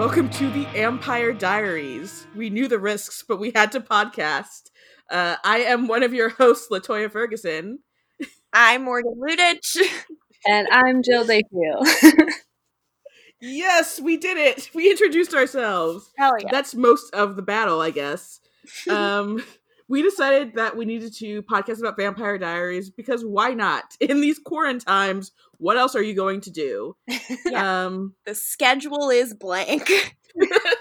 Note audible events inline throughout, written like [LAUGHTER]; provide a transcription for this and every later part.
Hello, and welcome to the Empire Diaries. We knew the risks, but we had to podcast. Uh, I am one of your hosts, Latoya Ferguson. I'm Morgan Ludich. [LAUGHS] And I'm Jill Dayfield. [LAUGHS] Yes, we did it. We introduced ourselves. Hell yeah. That's most of the battle, I guess. [LAUGHS] Um, we decided that we needed to podcast about Vampire Diaries because why not? [LAUGHS] In these quarantine times, what else are you going to do? [LAUGHS] Yeah. Um, the schedule is blank.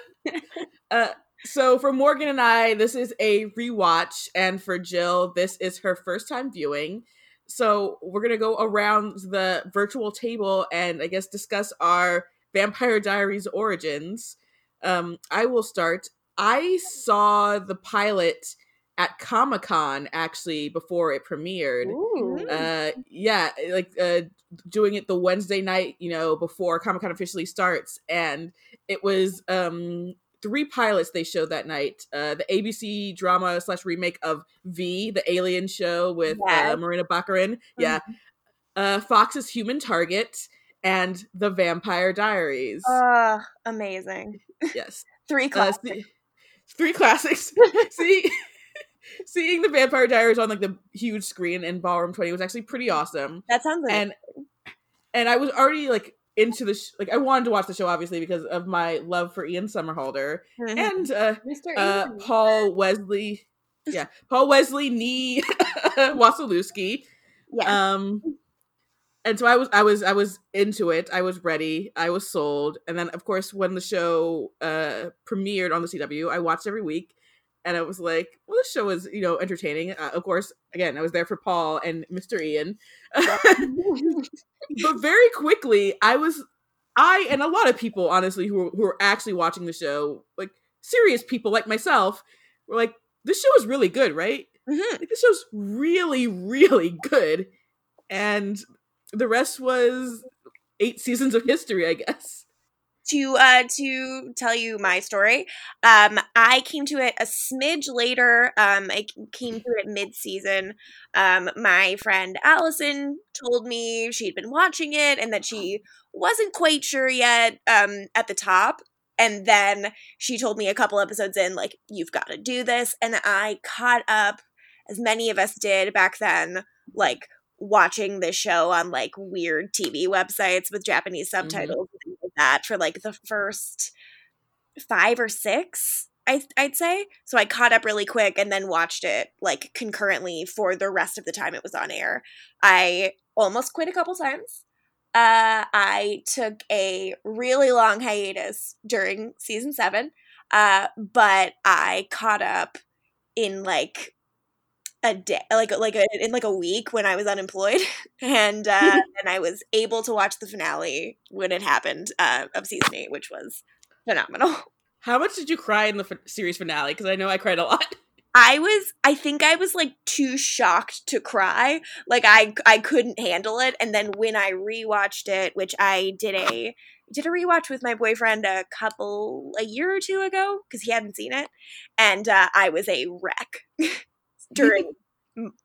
[LAUGHS] uh, so for Morgan and I, this is a rewatch, and for Jill, this is her first time viewing. So we're gonna go around the virtual table and I guess discuss our Vampire Diaries origins. Um, I will start. I saw the pilot at Comic Con actually before it premiered. Uh, yeah, like uh, doing it the Wednesday night, you know, before Comic Con officially starts, and it was um three pilots they showed that night. Uh, the ABC drama slash remake of V, the Alien show with uh, Yes. Morena Baccarin. Yeah, uh, Fox's Human Target and The Vampire Diaries. Uh, amazing. yes, [LAUGHS] Three uh, classics. three classics. [LAUGHS] See. Seeing the Vampire Diaries on like the huge screen in Ballroom 20 was actually pretty awesome. that sounds like and and I was already like into the sh- like I wanted to watch the show obviously because of my love for Ian Somerhalder Mhm. and uh, Mr. uh Ian. Paul Wesley, yeah Paul Wesley Nee [LAUGHS] Wasilewski. yeah. Um, and so I was I was I was into it. I was ready. I was sold. And then of course when the show uh premiered on the CW, I watched every week. And I was like, well, this show is, you know, entertaining. Uh, of course, again, I was there for Paul and Mr. Ian. [LAUGHS] but very quickly i was i and a lot of people honestly who were, who were actually watching the show like serious people like myself were like this show is really good right Mhm. like this show's really really good and the rest was eight seasons of history i guess to uh to tell you my story. Um i came to it a smidge later. Um i came to it mid-season. Um my friend allison told me she'd been watching it and that she wasn't quite sure yet um at the top. And then she told me a couple episodes in like you've got to do this. And i caught up as many of us did back then like watching the show on like weird TV websites with Japanese subtitles. and things like that for like the first five or six, I'd say. So I caught up really quick and then watched it like concurrently for the rest of the time it was on air. I almost quit a couple times. Uh, I took a really long hiatus during season seven, uh, but I caught up in like a day like like a, in like a week when I was unemployed [LAUGHS] and uh [LAUGHS] and I was able to watch the finale when it happened uh of season 8 which was phenomenal. [LAUGHS] how much did you cry in the f- series finale because i know i cried a lot I was I think I was like too shocked to cry. Like I I couldn't handle it and then when I rewatched it, which I did a did a rewatch with my boyfriend a couple a year or two ago cuz he hadn't seen it and uh I was a wreck during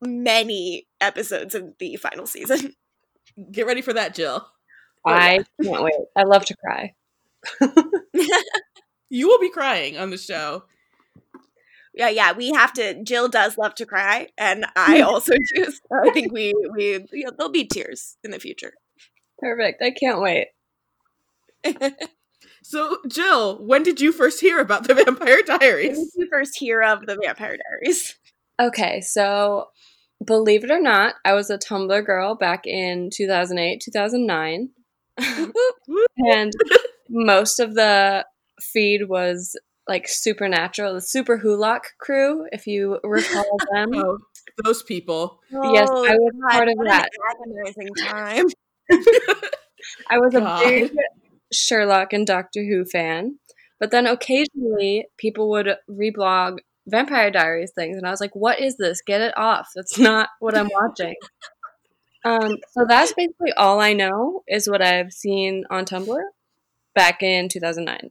many episodes of the final season. [LAUGHS] get ready for that jill I oh, can't wait. I love to cry. [LAUGHS] [LAUGHS] you will be crying on the show yeah, yeah, we have to. Jill does love to cry, and I also do. So I think we we you know, there'll be tears in the future. Perfect. I can't wait. so jill when did you first hear about the vampire Diaries? When diaries did you first hear of the Vampire Diaries? Okay, so believe it or not, I was a Tumblr girl back in 2008, 2009. [LAUGHS] and most of the feed was like Supernatural, the SuperWhoLock crew, if you recall [LAUGHS] them. oh those people Yes, I oh, was part of what that. An agonizing time. [LAUGHS] I was a big Sherlock and Doctor Who fan, but then occasionally people would reblog Vampire Diaries things, and I was like, "What is this? Get it off! That's not what I'm watching." [LAUGHS] um, so that's basically all I know is what I've seen on Tumblr back in 2009.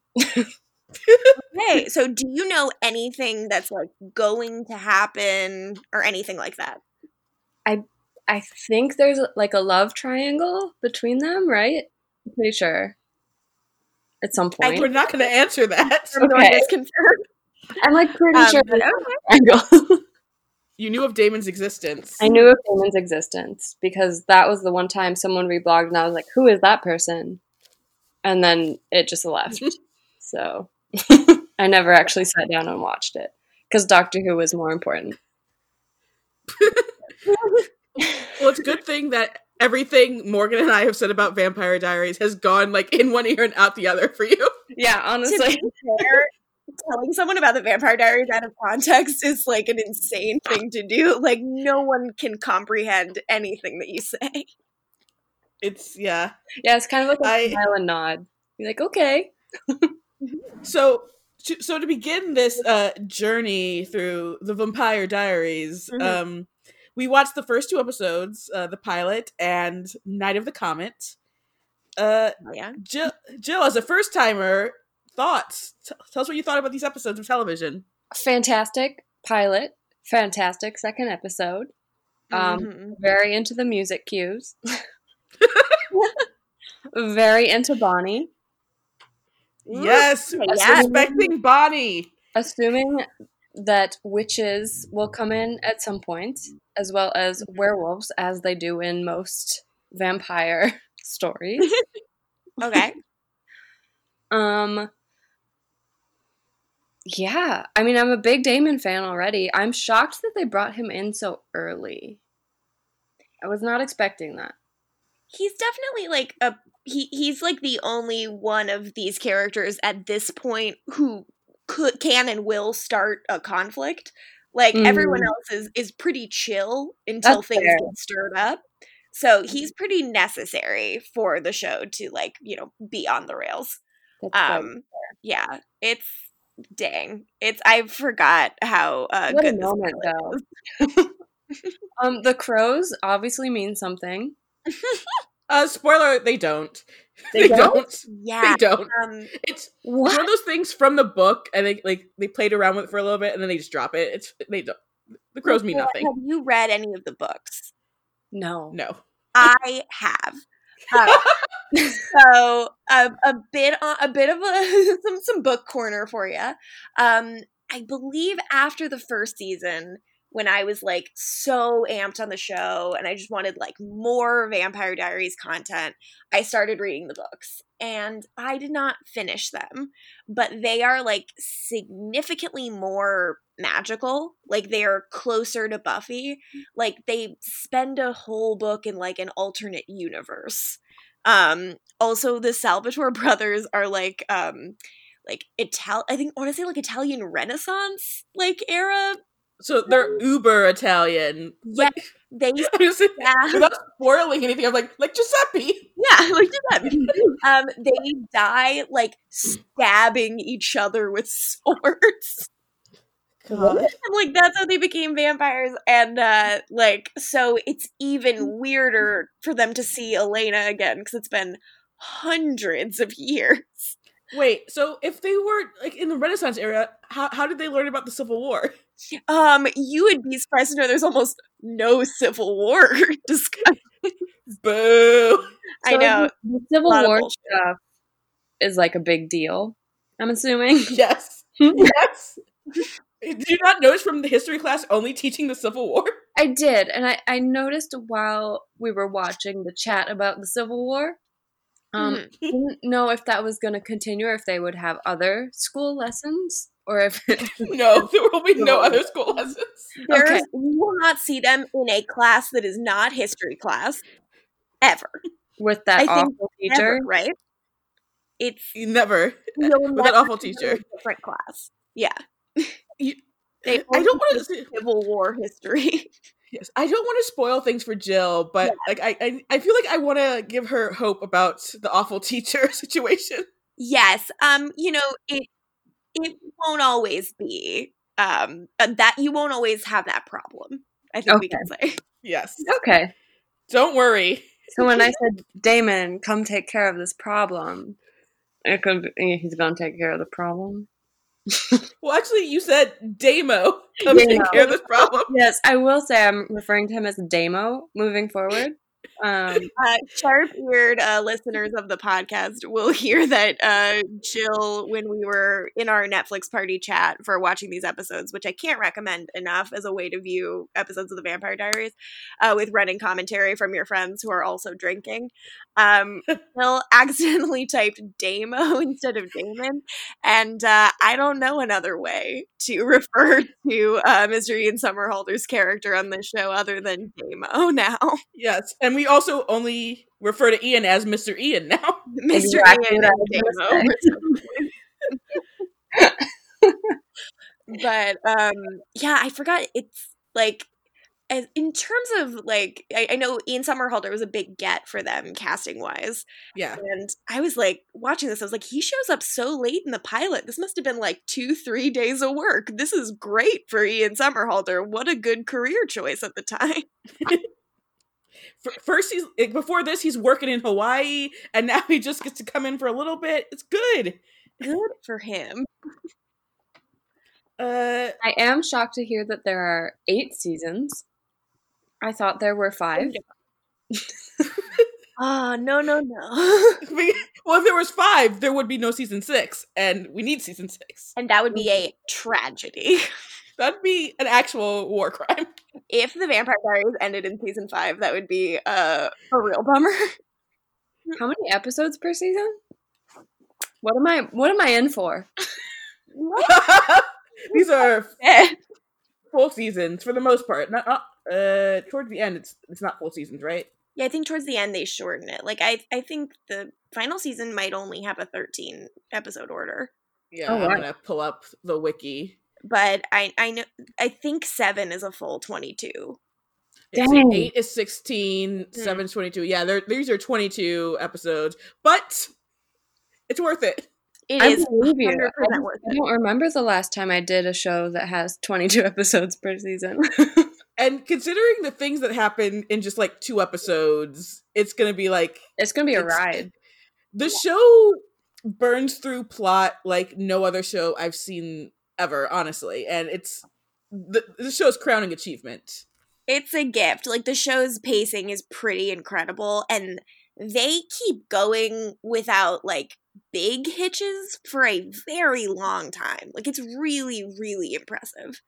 Hey, [LAUGHS] so do you know anything that's like going to happen or anything like that? I I think there's like a love triangle between them, right? I'm pretty sure. at some I point. We're not going to answer that. [LAUGHS] Nor Okay. Is confirmed. I'm like pretty Um, sure but there's okay. a triangle. [LAUGHS] You knew of Damon's existence. I knew of Damon's existence because that was the one time someone reblogged and I was like, who is that person? And then it just left. [LAUGHS] so I never actually sat down and watched it because Doctor Who was more important. [LAUGHS] Well, it's a good thing that everything Morgan and I have said about Vampire Diaries has gone like in one ear and out the other for you. Yeah, to honestly. be fair, telling someone about the Vampire Diaries out of context is like an insane thing to do. Like no one can comprehend anything that you say. It's yeah. Yeah, it's kind of like a I- smile and nod. You're like, okay. [LAUGHS] So to, so to begin this uh journey through the Vampire Diaries, Mhm. um we watched the first two episodes, uh the pilot and Night of the Comet. Uh Oh, yeah. Jill, Jill as a first timer, thoughts. T- tell us what you thought about these episodes of television. Fantastic pilot. Fantastic second episode. Um, Mhm. Very into the music cues. [LAUGHS] very into Bonnie. Yes, yeah. respecting Bonnie. Assuming that witches will come in at some point, as well as werewolves, as they do in most vampire [LAUGHS] stories. [LAUGHS] Okay. Um Yeah, I mean I'm a big Damon fan already. I'm shocked that they brought him in so early. I was not expecting that. he's definitely like a he he's like the only one of these characters at this point who could can and will start a conflict. Like everyone Mhm. else is is pretty chill until That's things fair. get stirred up. So he's pretty necessary for the show to like, you know, be on the rails. That's fair. Um yeah, it's dang. It's I forgot how uh what a good this moment pilot though. um the crows obviously mean something. [LAUGHS] Uh, spoiler: they don't. They [LAUGHS] They, don't? don't. Yeah. They don't. Um It's What? one of those things from the book, and they like they played around with it for a little bit, and then they just drop it. It's they don't. The crows mean nothing. Have you read any of the books? No. No. I have. Uh, [LAUGHS] so a, a bit on a bit of a [LAUGHS] some some book corner for you. Um, I believe after the first season, when I was like so amped on the show and I just wanted like more Vampire Diaries content, I started reading the books and I did not finish them, but they are like significantly more magical. Like they are closer to Buffy. Like they spend a whole book in like an alternate universe. Um also the Salvatore [LAUGHS] brothers are like um like Ital I think I want to say like Italian Renaissance like era. So they're uber Italian. Yeah, Like, they [LAUGHS] [LAUGHS] yeah. Without spoiling anything, I'm like like Giuseppe. Yeah, [LAUGHS] like that. [LAUGHS] um, they die like stabbing each other with swords. God. I'm [LAUGHS] like, that's how they became vampires, and uh, like, so it's even weirder for them to see Elena again because it's been hundreds of years. Wait, so if they were like in the Renaissance era, how how did they learn about the Civil War? Um, you would be surprised to know there's almost no Civil War discussion. Boo. I know. The Civil War stuff is like a big deal. I'm assuming. [LAUGHS] Yes. [LAUGHS] yes. Did you not notice from the history class only teaching the Civil War? I did, and I, I noticed while we were watching the chat about the Civil War. Um, Mhm. didn't know if that was going to continue, or if they would have other school lessons, or if [LAUGHS] No, there will be no other school lessons. There's, Okay. You will not see them in a class that is not history class ever. With that I think awful teacher. Ever, right? It's Never. you'll [LAUGHS] With that awful teacher. in a different class. Yeah, You- they I don't want to. to Civil War history. [LAUGHS] Yes, I don't want to spoil things for Jill, but like I, I, I feel like I want to give her hope about the awful teacher [LAUGHS] situation. yes, um, you know it. It won't always be um uh, that you won't always have that problem. I think we can say. Yes, Okay, don't worry. So when I said Damon, come take care of this problem, it could be, he's going to take care of the problem. [LAUGHS] Well, actually, you said Damo. Come take care of this problem. Yes, I will say I'm referring to him as Damo moving forward. Um, [LAUGHS] Uh, sharp-eared uh, listeners of the podcast will hear that uh, Jill, when we were in our Netflix party chat for watching these episodes, which I can't recommend enough as a way to view episodes of the Vampire Diaries, uh, with running commentary from your friends who are also drinking, um, [LAUGHS] Jill accidentally [LAUGHS] typed Damo instead of Damon, and uh, I don't know another way to refer to uh, Mr. Ian Somerhalder's character on this show other than Damo now. Yes, and we also only refer to Ian as Mr. Ian now. [LAUGHS] Mr. Exactly Ian what I and was Damo. [LAUGHS] but um yeah, I forgot it's like as in terms of like I, I know Ian Somerhalder was a big get for them casting wise. Yeah. And I was like watching this, I was like, he shows up so late in the pilot. This must have been like two, three days of work. This is great for Ian Somerhalder. What a good career choice at the time. [LAUGHS] F- First, he's like, before this, he's working in Hawaii, and now [LAUGHS] he just gets to come in for a little bit. It's good. Good for him. Uh, I am shocked to hear that there are eight seasons. I thought there were five. Oh [LAUGHS] no, no, no. [LAUGHS] well, if there was five, there would be no season six, and we need season six. and that would be a mm-hmm. tragedy. That'd be an actual war crime. If the Vampire Diaries ended in season five, that would be uh, a real bummer. [LAUGHS] How many episodes per season? What am I? What am I in for? [LAUGHS] These are Eh. full seasons for the most part. Not uh, uh towards the end, it's it's not full seasons, right? yeah, I think towards the end they shorten it. Like I, I think the final season might only have a thirteen episode order, Yeah, Oh, I'm wow. gonna pull up the wiki. But I, I know, I think seven is a full twenty two. It's Dang. eight is 16, Hmm. seven is 22. Yeah, they're, these are 22 episodes, but it's worth it. It I is believe you. I, worth I don't remember the last time I did a show that has 22 [LAUGHS] episodes per season. [LAUGHS] And considering the things that happen in just like two episodes, it's gonna be like it's gonna be a ride. the show burns through plot like no other show I've seen ever, honestly. And it's the, the show's crowning achievement. It's a gift. Like the show's pacing is pretty incredible, and they keep going without like big hitches for a very long time. Like it's really, really impressive.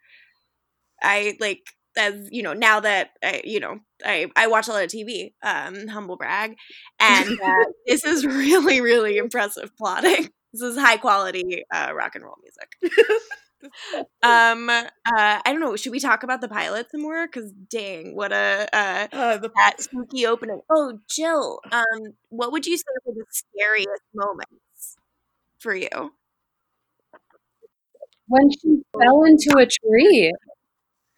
I like as you know now that I you know I I watch a lot of TV. Um, humble brag, and uh, [LAUGHS] this is really, really impressive plotting. This is high quality uh, rock and roll music. [LAUGHS] [LAUGHS] Um, uh, I don't know. Should we talk about the pilot some more? Because dang, what a uh, Uh, the that spooky opening. Oh, Jill, um, what would you say were the scariest moments for you? When she fell into a tree.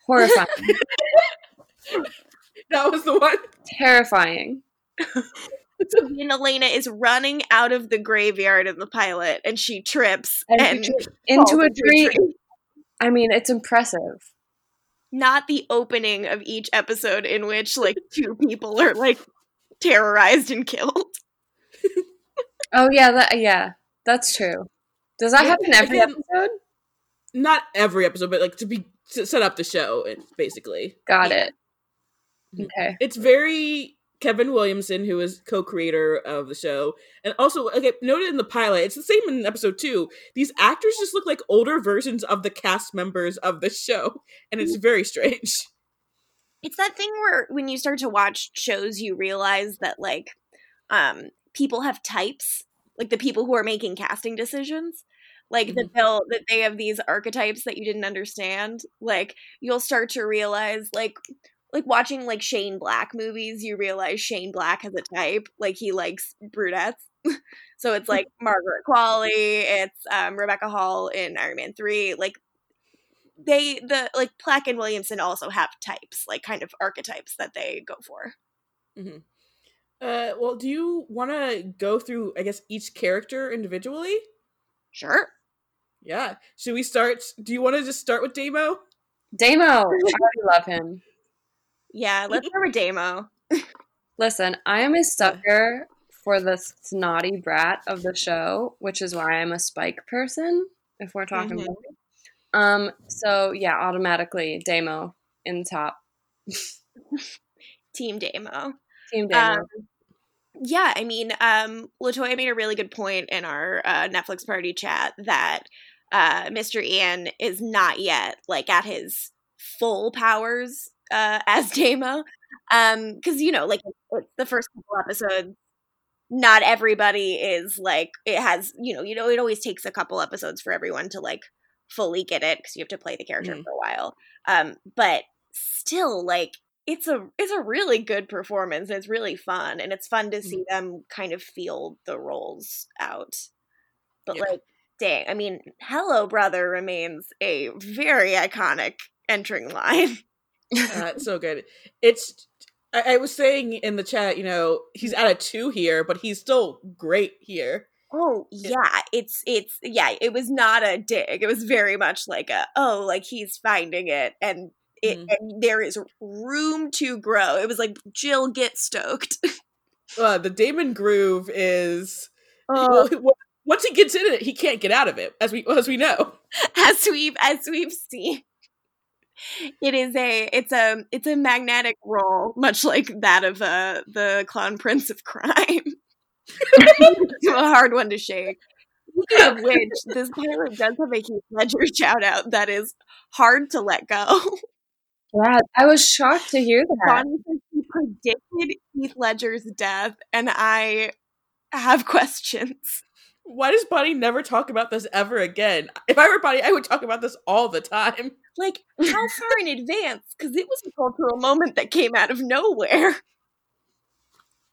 Horrifying. [LAUGHS] that was the one. Terrifying. So and Elena is running out of the graveyard in the pilot, and she trips And and, she trips into a tree. I mean, it's impressive. Not the opening of each episode in which like two people are like terrorized and killed. Oh yeah, that yeah, that's true. Does that Yeah, happen every again- episode? Not every episode, but like to be to set up the show, it, basically. Got Yeah. it. Okay. It's very Kevin Williamson, who is co-creator of the show, and also okay, noted in the pilot. It's the same in episode two. These actors just look like older versions of the cast members of the show, and it's very strange. it's that thing where when you start to watch shows you realize that like um people have types like the people who are making casting decisions like that they'll that they have these archetypes that you didn't understand like you'll start to realize like like watching like Shane Black movies you realize Shane Black has a type like he likes brunettes [LAUGHS] so it's like Margaret Qualley it's um Rebecca Hall in Iron Man 3 like they the like Plec and Williamson also have types, like kind of archetypes that they go for. Mm-hmm. Uh, well, do you want to go through, I guess, each character individually? Sure. Yeah. Should we start? Do you want to just start with Damo? Damo, I love him. Yeah, let's start with Damo. Listen, I am a sucker for the snotty brat of the show, which is why I'm a Spike person. If we're talking Mhm. about, um, so yeah, automatically Damo in the top. Team Damo. Team Damo. Um, yeah, I mean, um, Latoya made a really good point in our uh, Netflix party chat that uh, Mr. Ian is not yet like at his full powers uh, [LAUGHS] as Damo, because you know, like it's the first couple episodes. Not everybody is like it has, you know, you know, it always takes a couple episodes for everyone to like fully get it because you have to play the character Mhm. for a while. Um, but still, like it's a it's a really good performance. It's really fun, and it's fun to see them kind of feel the roles out. But Yeah. like, dang, I mean, "Hello, brother" remains a very iconic entering line. [LAUGHS] Uh, it's so good. It's. I, I was saying in the chat, you know, he's at a two here, but he's still great here. Oh yeah, it's it's yeah. It was not a dig. It was very much like a oh, like he's finding it, and it Mhm. and there is room to grow. It was like Jill get stoked. [LAUGHS] Uh, the Damon groove is well, [LAUGHS] once he gets in it, he can't get out of it, as we as we know. as we've as we've seen it is a it's a it's a magnetic role much like that of uh the clown prince of crime [LAUGHS] a hard one to shake Speaking of which, this pilot does have a Heath Ledger [LAUGHS] shout out that is hard to let go. yeah, I was shocked to hear that. He predicted Heath Ledger's death, and I have [LAUGHS] questions. Why does Bonnie never talk about this ever again? If I were Bonnie, I would talk about this all the time. [LAUGHS] Like, how far in advance? Because it was a cultural moment that came out of nowhere. [LAUGHS]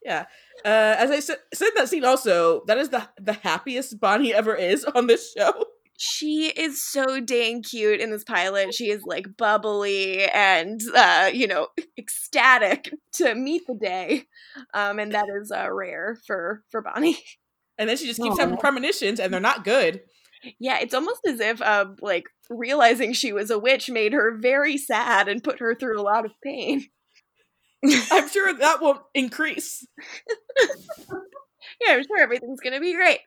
Yeah. Uh, as I said, said that scene also, that is the the happiest Bonnie ever is [LAUGHS] on this show. she is so dang cute in this pilot. She is like bubbly and uh, you know, ecstatic to meet the day. Um, and that is uh, rare for for Bonnie. And then she just keeps having premonitions, and they're not good. Yeah, it's almost as if uh, like realizing she was a witch made her very sad and put her through a lot of pain. [LAUGHS] I'm sure that won't increase. [LAUGHS] Yeah, I'm sure everything's gonna be great.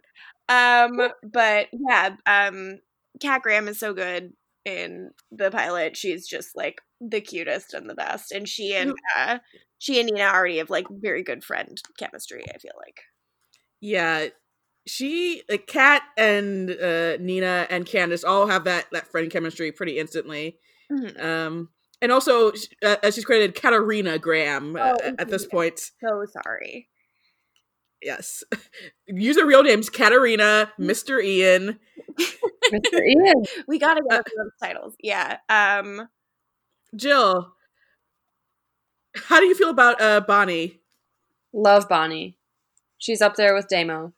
Um, but yeah, um, Kat Graham is so good in the pilot. She's just like the cutest and the best, and she and uh, she and Nina already have like very good friend chemistry. I feel like. Yeah, she, like Kat and uh, Nina and Candace all have that that friend chemistry pretty instantly. Mhm. Um, and also, sh- uh, uh, she's credited Katerina Graham uh, Oh, at this point. So sorry. Yes, [LAUGHS] use her real names: Katerina, [LAUGHS] Mister Ian. Mr. Ian. [LAUGHS] We gotta go through those titles. Yeah. Um. Jill, how do you feel about uh, Bonnie? Love Bonnie. She's up there with Damo.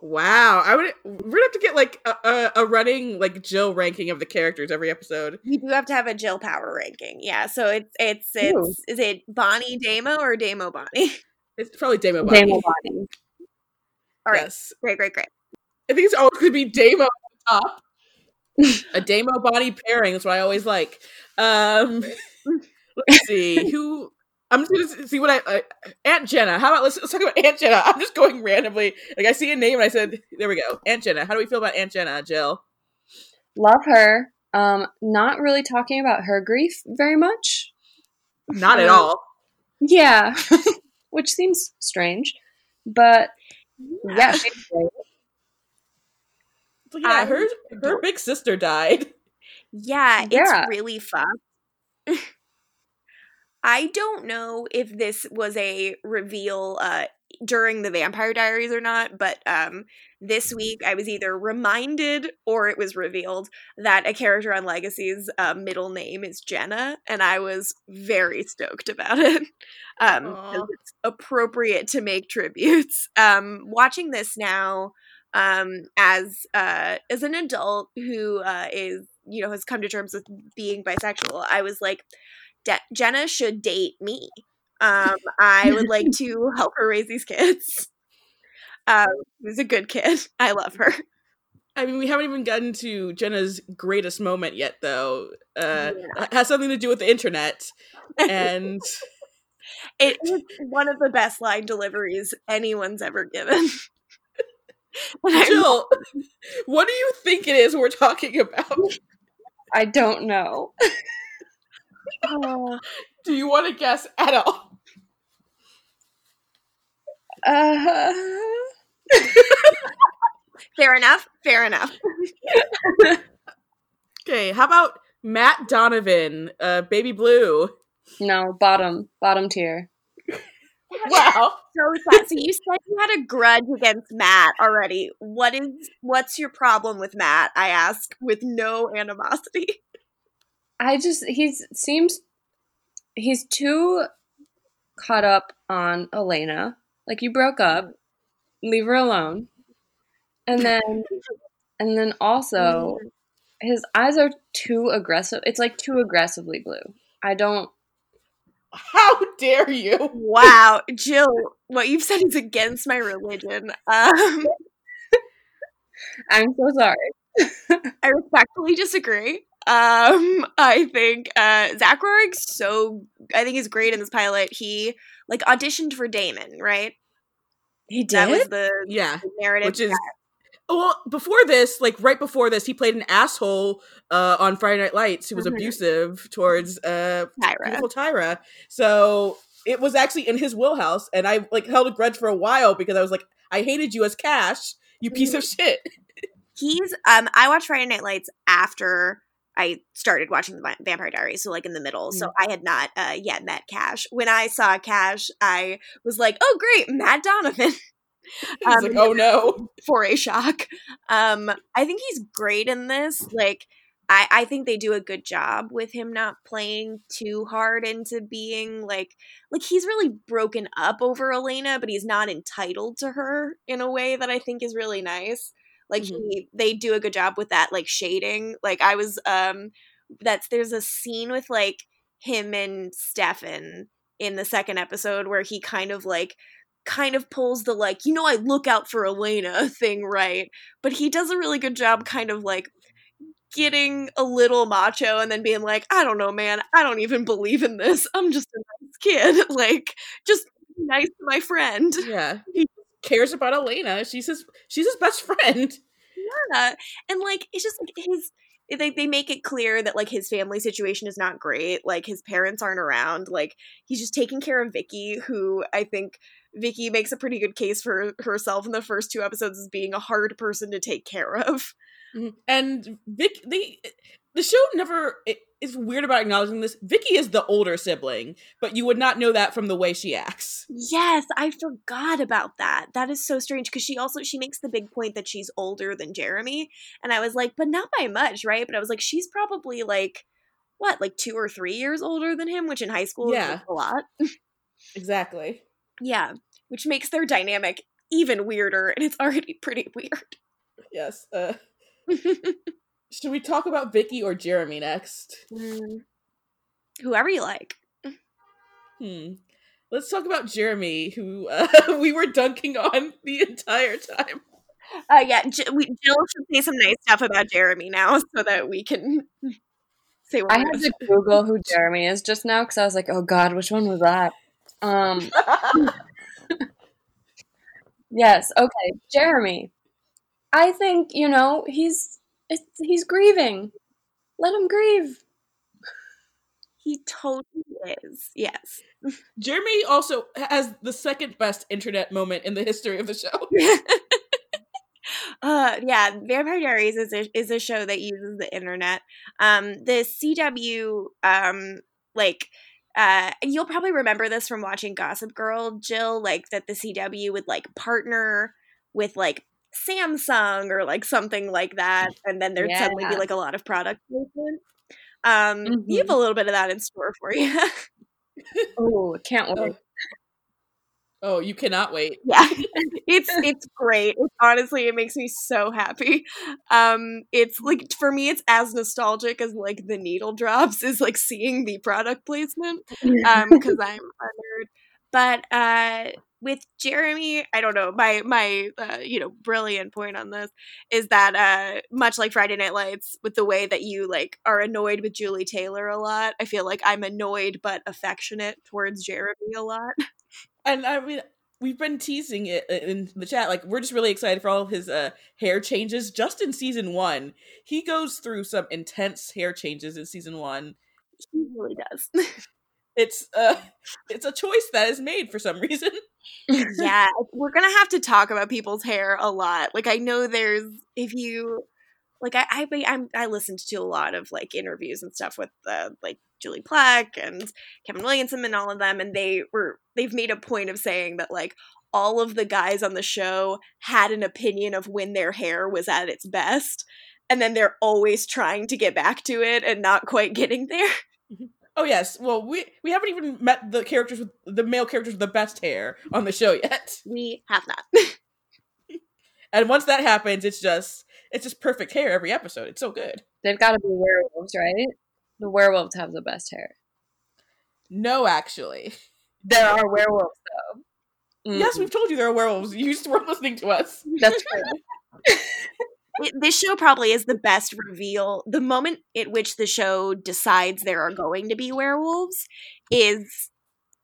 Wow, I would. We're gonna have to get like a, a, a running like Jill ranking of the characters every episode. We do have to have a Jill Power ranking. Yeah. So it's it's Ooh. it's is it Bonnie Damo or Damo Bonnie? [LAUGHS] It's probably Damo Bonnie. Damo Bonnie. All right. Yes, Great. Great. Great. I think it's always gonna be Damo on top. [LAUGHS] a Damo Bonnie pairing. is what I always like. Um, [LAUGHS] let's see who. I'm just gonna see what I uh, Aunt Jenna. How about let's, let's talk about Aunt Jenna. [LAUGHS] I'm just going randomly. Like I see a name and I said, "There we go, Aunt Jenna." How do we feel about Aunt Jenna, Jill? Love her. Um, not really talking about her grief very much. Not at Uh, all. Yeah, [LAUGHS] which seems strange, but yeah, she's [LAUGHS] great. So, yeah, I her her big sister died. Yeah, Yeah. it's really fucked. I don't know if this was a reveal uh, during the Vampire Diaries or not, but um, this week I was either reminded or it was revealed that a character on Legacy's uh, middle name is Jenna, and I was very stoked about it. [LAUGHS] Um, it's appropriate to make tributes. [LAUGHS] Um, watching this now um, as uh, as an adult who uh, is you know has come to terms with being bisexual, I was like, De- Jenna should date me. Um, I would like [LAUGHS] to help her raise these kids. Um, she's a good kid. [LAUGHS] I love her. I mean, we haven't even gotten to Jenna's greatest moment yet, though. Uh, Yeah. has something to do with the internet, and [LAUGHS] It is one of the best line deliveries anyone's ever given. Jill, what do you think it is we're talking about? I don't know. Oh, [LAUGHS] Do you want to guess at all? Uh, Fair enough. Fair enough. [LAUGHS] Okay, how about Matt Donovan, uh, Baby Blue? no, bottom, bottom tier. [LAUGHS] Wow. So sad. So you said you had a grudge against Matt already. What is what's your problem with Matt? I ask with no animosity. I just he seems he's too caught up on Elena. Like you broke up, leave her alone. And then and then also his eyes are too aggressive. It's like too aggressively blue. I don't How dare you? Wow, Jill, what you've said is against my religion. Um, [LAUGHS] I'm so sorry. I respectfully disagree. Um, I think uh, Zach Roerig's so. I think he's great in this pilot. He like auditioned for Damon, right? He That was did? the, Yeah, the narrative. which is well before this, like right before this, he played an asshole uh, on Friday Night Lights who was Mhm. abusive towards uh, Tyra. beautiful Tyra. So it was actually in his wheelhouse, and I like held a grudge for a while because I was like, I hated you as Cash, you piece of shit. [LAUGHS] He's um. I watched Friday Night Lights after I started watching the Vampire Diaries, so like in the middle. So I had not uh, yet met Cash. When I saw Cash, I was like, "Oh, great, Matt Donovan." [LAUGHS] Um, like, oh no. for a shock. Um, I think he's great in this. Like, I, I think they do a good job with him not playing too hard into being like, like he's really broken up over Elena, but he's not entitled to her in a way that I think is really nice. Like Mhm. he, they do a good job with that, like shading. Like I was, um, that's there's a scene with like him and Stefan in the second episode where he kind of like kind of pulls the like you know i look out for elena [LAUGHS] thing right but he does a really good job kind of like getting a little macho and then being like i don't know man i don't even believe in this i'm just a nice kid [LAUGHS] like just nice to my friend Yeah, [LAUGHS] he cares about Elena. She's his she's his best friend. yeah. And like it's just like his they, they make it clear that like his family situation is not great. Like his parents aren't around. Like he's just taking care of vicky who i think vicky makes a pretty good case for herself in the first two episodes as being a hard person to take care of. Mm-hmm. And Vic, they the show never it, is weird about acknowledging this. Vicky is the older sibling, but you would not know that from the way she acts. yes i forgot about that that is so strange because she also she makes the big point that she's older than jeremy and i was like but not by much right but i was like she's probably like what like two or three years older than him which in high school Yeah. is a lot Exactly. Yeah, which makes their dynamic even weirder, and it's already pretty weird. Yes. Uh, [LAUGHS] should we talk about Vicky or Jeremy next? Mm. Whoever you like. Hmm. Let's talk about Jeremy, who uh, [LAUGHS] we were dunking on the entire time. Uh, yeah, J- we, Jill should say some nice stuff about Jeremy now, [LAUGHS] so that we can [LAUGHS] say what I we had to Google who Jeremy is just now because I was like, oh god, which one was that? Um, yes, okay, Jeremy. I think you know he's it's, he's grieving. Let him grieve. He totally is. Yes. [LAUGHS] Jeremy also has the second best internet moment in the history of the show. [LAUGHS] uh yeah vampire diaries is a, is a show that uses the internet um the cw um like uh you'll probably remember this from watching gossip girl jill like that the cw would like partner with like samsung or like something like that and then there'd suddenly be like a lot of product placement. Um you have a little bit of that in store for you. [LAUGHS] Oh, can't wait. Oh, you cannot wait. [LAUGHS] yeah. [LAUGHS] It's it's great. It's, honestly it makes me so happy. Um it's like for me it's as nostalgic as like the needle drops is like seeing the product placement um because i'm a nerd. But uh with jeremy i don't know my my uh, you know brilliant point on this is that uh much like friday night lights with the way that you like are annoyed with julie taylor a lot i feel like i'm annoyed but affectionate towards jeremy a lot [LAUGHS] And I mean, we've been teasing it uh, in the chat. Like, we're just really excited for all of his uh, hair changes. Just in season one, he goes through some intense hair changes in season one. he really does [LAUGHS] It's uh, it's a choice that is made for some reason. [LAUGHS] yeah, [LAUGHS] we're gonna have to talk about people's hair a lot. Like I know there's if you like I I I'm, I listened to a lot of like interviews and stuff with uh, like Julie Plec and Kevin Williamson and all of them, and they were they've made a point of saying that like all of the guys on the show had an opinion of when their hair was at its best, and then they're always trying to get back to it and not quite getting there. Oh yes. Well, we we haven't even met the characters with the male characters with the best hair on the show yet. [LAUGHS] We have not. [LAUGHS] and once that happens, it's just it's just perfect hair every episode. It's so good. They've got to be werewolves, right? The werewolves have the best hair. No, actually. There are werewolves though. Mm-hmm. Yes, we've told you there are werewolves. You just weren't listening to us. That's true. [LAUGHS] it, this show probably is the best reveal. The moment at which the show decides there are going to be werewolves is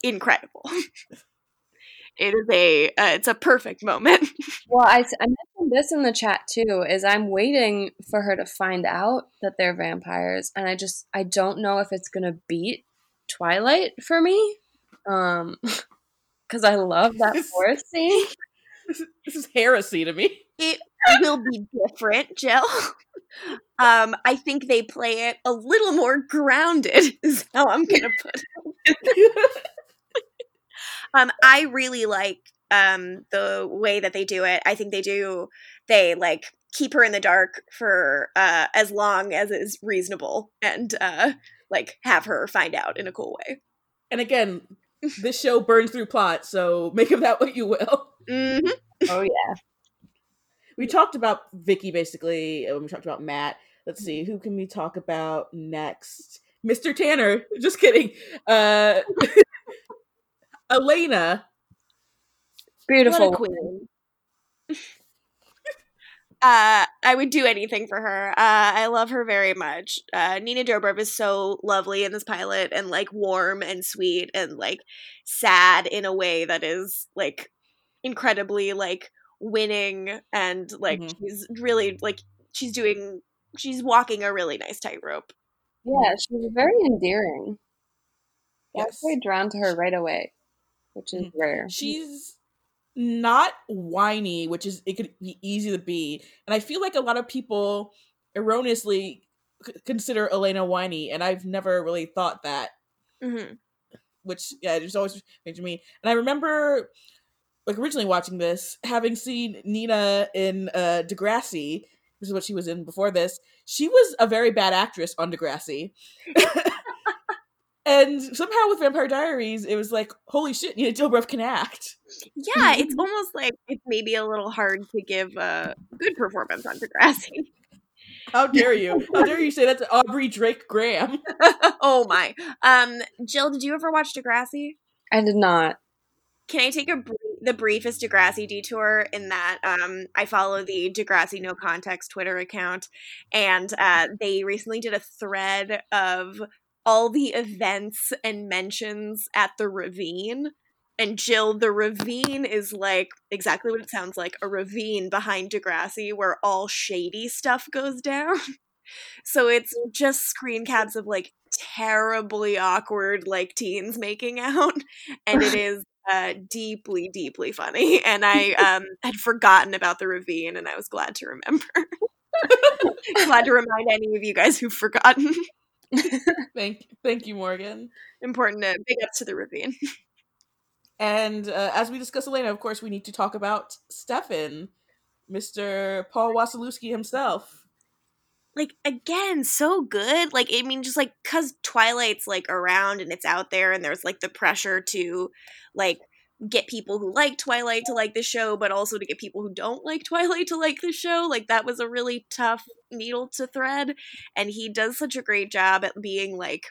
incredible. [LAUGHS] it is a uh, it's a perfect moment. [LAUGHS] well, I, I mentioned this in the chat too. Is I'm waiting for her to find out that they're vampires, and I just I don't know if it's gonna beat Twilight for me. Um, [LAUGHS] because I love that forest scene. This is heresy to me. It will be different, Jill. Um, I think they play it a little more grounded, [LAUGHS] is how I'm gonna put it. um, I really like um the way that they do it. I think they do they like keep her in the dark for uh as long as is reasonable and uh like have her find out in a cool way. And again, this show burns through plot, so make of that what you will. Mm-hmm. Oh yeah. We talked about Vicky basically, and we talked about Matt. Let's see, who can we talk about next? Mr. Tanner. [LAUGHS] Just kidding. Uh [LAUGHS] Elena. Beautiful queen. [LAUGHS] Uh, I would do anything for her. Uh, I love her very much. Uh, Nina Dobrev is so lovely in this pilot and like warm and sweet and like sad in a way that is like incredibly like winning and like mm-hmm. she's really like she's doing she's walking a really nice tightrope. Yeah, she's very endearing. Yes. I was drawn to her right away, which is mm-hmm. rare. She's not whiny, which is it could be easy to be. And I feel like a lot of people erroneously c- consider Elena whiny, and I've never really thought that. Mm-hmm. Which yeah, it's always strange to me. And I remember, like originally watching this, having seen Nina in uh, Degrassi, which is what she was in before this. She was a very bad actress on Degrassi. [LAUGHS] And somehow with Vampire Diaries, it was like, holy shit, Nina Dobrev can act. Yeah, it's almost like it's maybe a little hard to give a good performance on Degrassi. How dare you? How dare you say that to Aubrey Drake Graham? [LAUGHS] oh my. Um, Jill, did you ever watch Degrassi? I did not. Can I take a br- the briefest Degrassi detour in that um, I follow the Degrassi No Context Twitter account, and uh, they recently did a thread of all the events and mentions at the ravine. And Jill, the ravine is like exactly what it sounds like a ravine behind Degrassi where all shady stuff goes down. [LAUGHS] so it's just screen caps of like terribly awkward like teens making out. And it [LAUGHS] is uh, deeply, deeply funny. And I [LAUGHS] um, had forgotten about the ravine and I was glad to remember. [LAUGHS] glad to remind any of you guys who've forgotten. [LAUGHS] thank, thank you, Morgan. Important to big up to the ravine. And uh, as we discuss Elena, of course, we need to talk about Stefan, Mr. Paul Wasilewski himself. Like again, so good. Like I mean, just like cause Twilight's like around and it's out there, and there's like the pressure to like get people who like Twilight to like the show, but also to get people who don't like Twilight to like the show. Like that was a really tough needle to thread. And he does such a great job at being like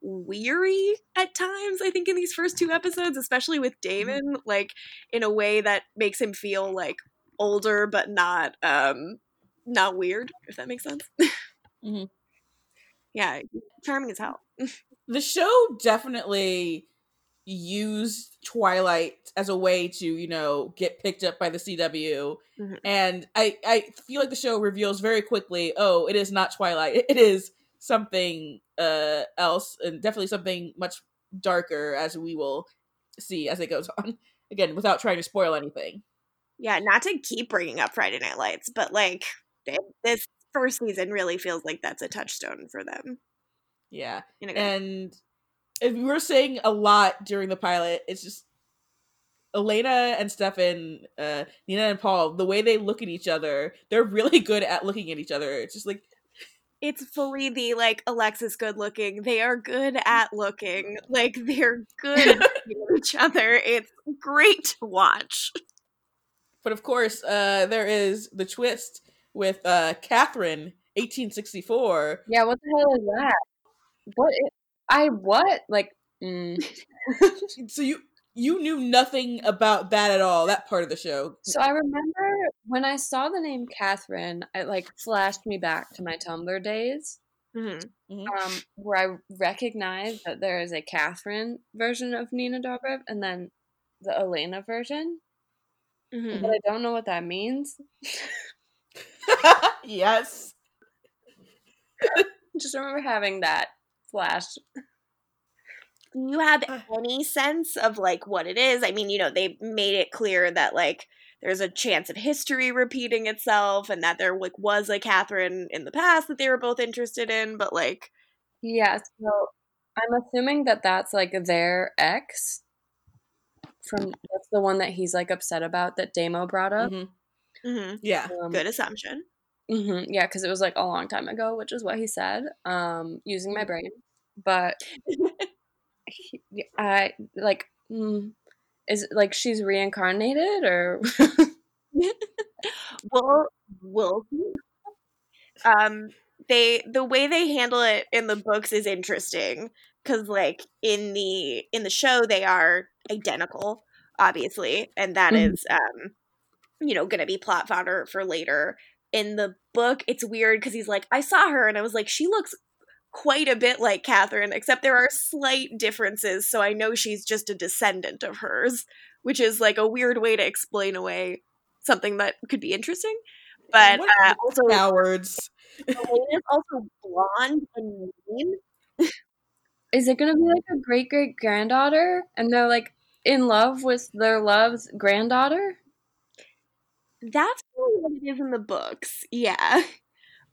weary at times, I think, in these first two episodes, especially with mm-hmm. Damon, like in a way that makes him feel like older but not um not weird, if that makes sense. mm-hmm. Yeah, charming as hell. [LAUGHS] the show definitely used Twilight as a way to, you know, get picked up by the CW. Mm-hmm. And I, I feel like the show reveals very quickly, oh, it is not Twilight. It is something uh else and definitely something much darker as we will see as it goes [LAUGHS] on. again, without trying to spoil anything. Yeah, not to keep bringing up Friday Night Lights, but like th- this first season really feels like that's a touchstone for them. Yeah, a good- and if we were saying a lot during the pilot, it's just Elena and Stefan, uh, Nina and Paul, the way they look at each other, they're really [LAUGHS] good at looking at each other. It's just like it's fully the like Alexis good looking. They are good at looking. Like they're good at [LAUGHS] at each other. It's great to watch. But of course, uh, there is the twist with uh, Katherine, 1864. Yeah, what the hell is that? What? I what? Like, mm. [LAUGHS] So you you knew nothing about that at all, that part of the show. so I remember when I saw the name Katherine, it like flashed me back to my Tumblr days, Mhm. um, where I recognized that there is a Katherine version of Nina Dobrev and then the Elena version, Mhm. but I don't know what that means. [LAUGHS] [LAUGHS] yes. Just remember having that flash. Do you have Uh. any sense of like what it is? I mean, you know, they made it clear that like there's a chance of history repeating itself and that there like was a Katherine in the past that they were both interested in, but like Yeah, so I'm assuming that that's like their ex. From that's the one that he's like upset about that Damo brought up. Mhm. Mhm, Yeah. Um, good assumption. hmm yeah, because it was like a long time ago, which is what he said. Um, using my brain, but he, I like mm, is it like she's reincarnated or [LAUGHS] Well, will? Um, they the way they handle it in the books is interesting because, like in the in the show, they are identical, obviously, and that Mhm. is, um, you know, going to be plot fodder for later. In the book, it's weird because he's like, I saw her, and I was like, she looks quite a bit like Katherine, except there are slight differences. So I know she's just a descendant of hers, which is like a weird way to explain away something that could be interesting. But What uh, also, Cowards. [LAUGHS] Elena's also blonde and mean. [LAUGHS] is it gonna be like a great great granddaughter and they're like in love with their love's granddaughter? That's what it is in the books. Yeah.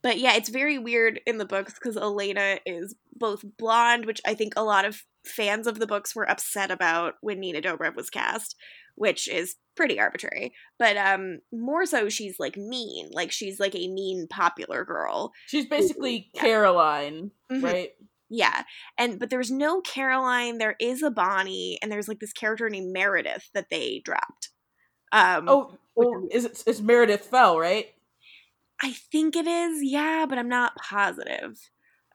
But yeah, it's very weird in the books because Elena is both blonde, which I think a lot of fans of the books were upset about when Nina Dobrev was cast, which is pretty arbitrary. But um more so she's like mean. Like she's like a mean popular girl. She's basically Yeah. Caroline, Mhm. right? Yeah. And but there's no Caroline, there is a Bonnie, and there's like this character named Meredith that they dropped. Um Oh, well, is it? It's Meredith Fell, right? I think it is, yeah, but I'm not positive.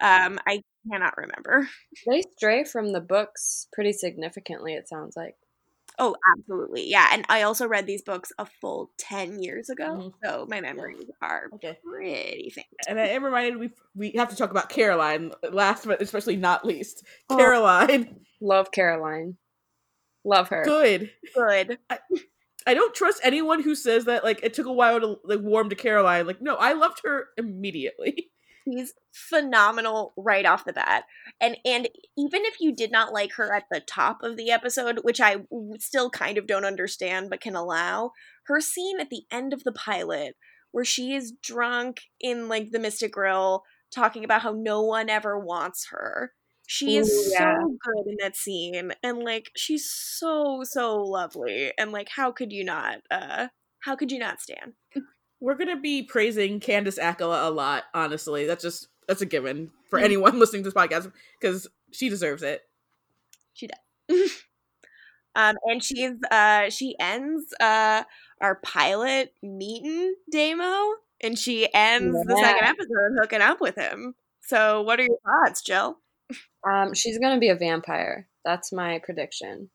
Um, I cannot remember. They stray from the books pretty significantly. It sounds like. Oh, absolutely, yeah. And I also read these books a full ten years ago, Mhm. so my memories are Okay. pretty faint. And I am reminded we we have to talk about Caroline last, but especially not least. Oh. Caroline, Love Caroline. Love her. good. Good. I don't trust anyone who says that like it took a while to like warm to Caroline. Like, no, I loved her immediately. [LAUGHS] She's phenomenal right off the bat. And and even if you did not like her at the top of the episode, which I still kind of don't understand but can allow, her scene at the end of the pilot where she is drunk in like the Mystic Grill talking about how no one ever wants her. She is Ooh, yeah. so good in that scene and like she's so so lovely and like how could you not uh how could you not stand? We're gonna be praising Candice Accola a lot. Honestly, that's just that's a given for Mhm. anyone [LAUGHS] listening to this podcast because she deserves it. She does. [LAUGHS] um, and she's uh she ends uh our pilot meeting Damo, and she ends the second episode hooking up with him. So, what are your thoughts, Jill? Um, she's gonna be a vampire. That's my prediction.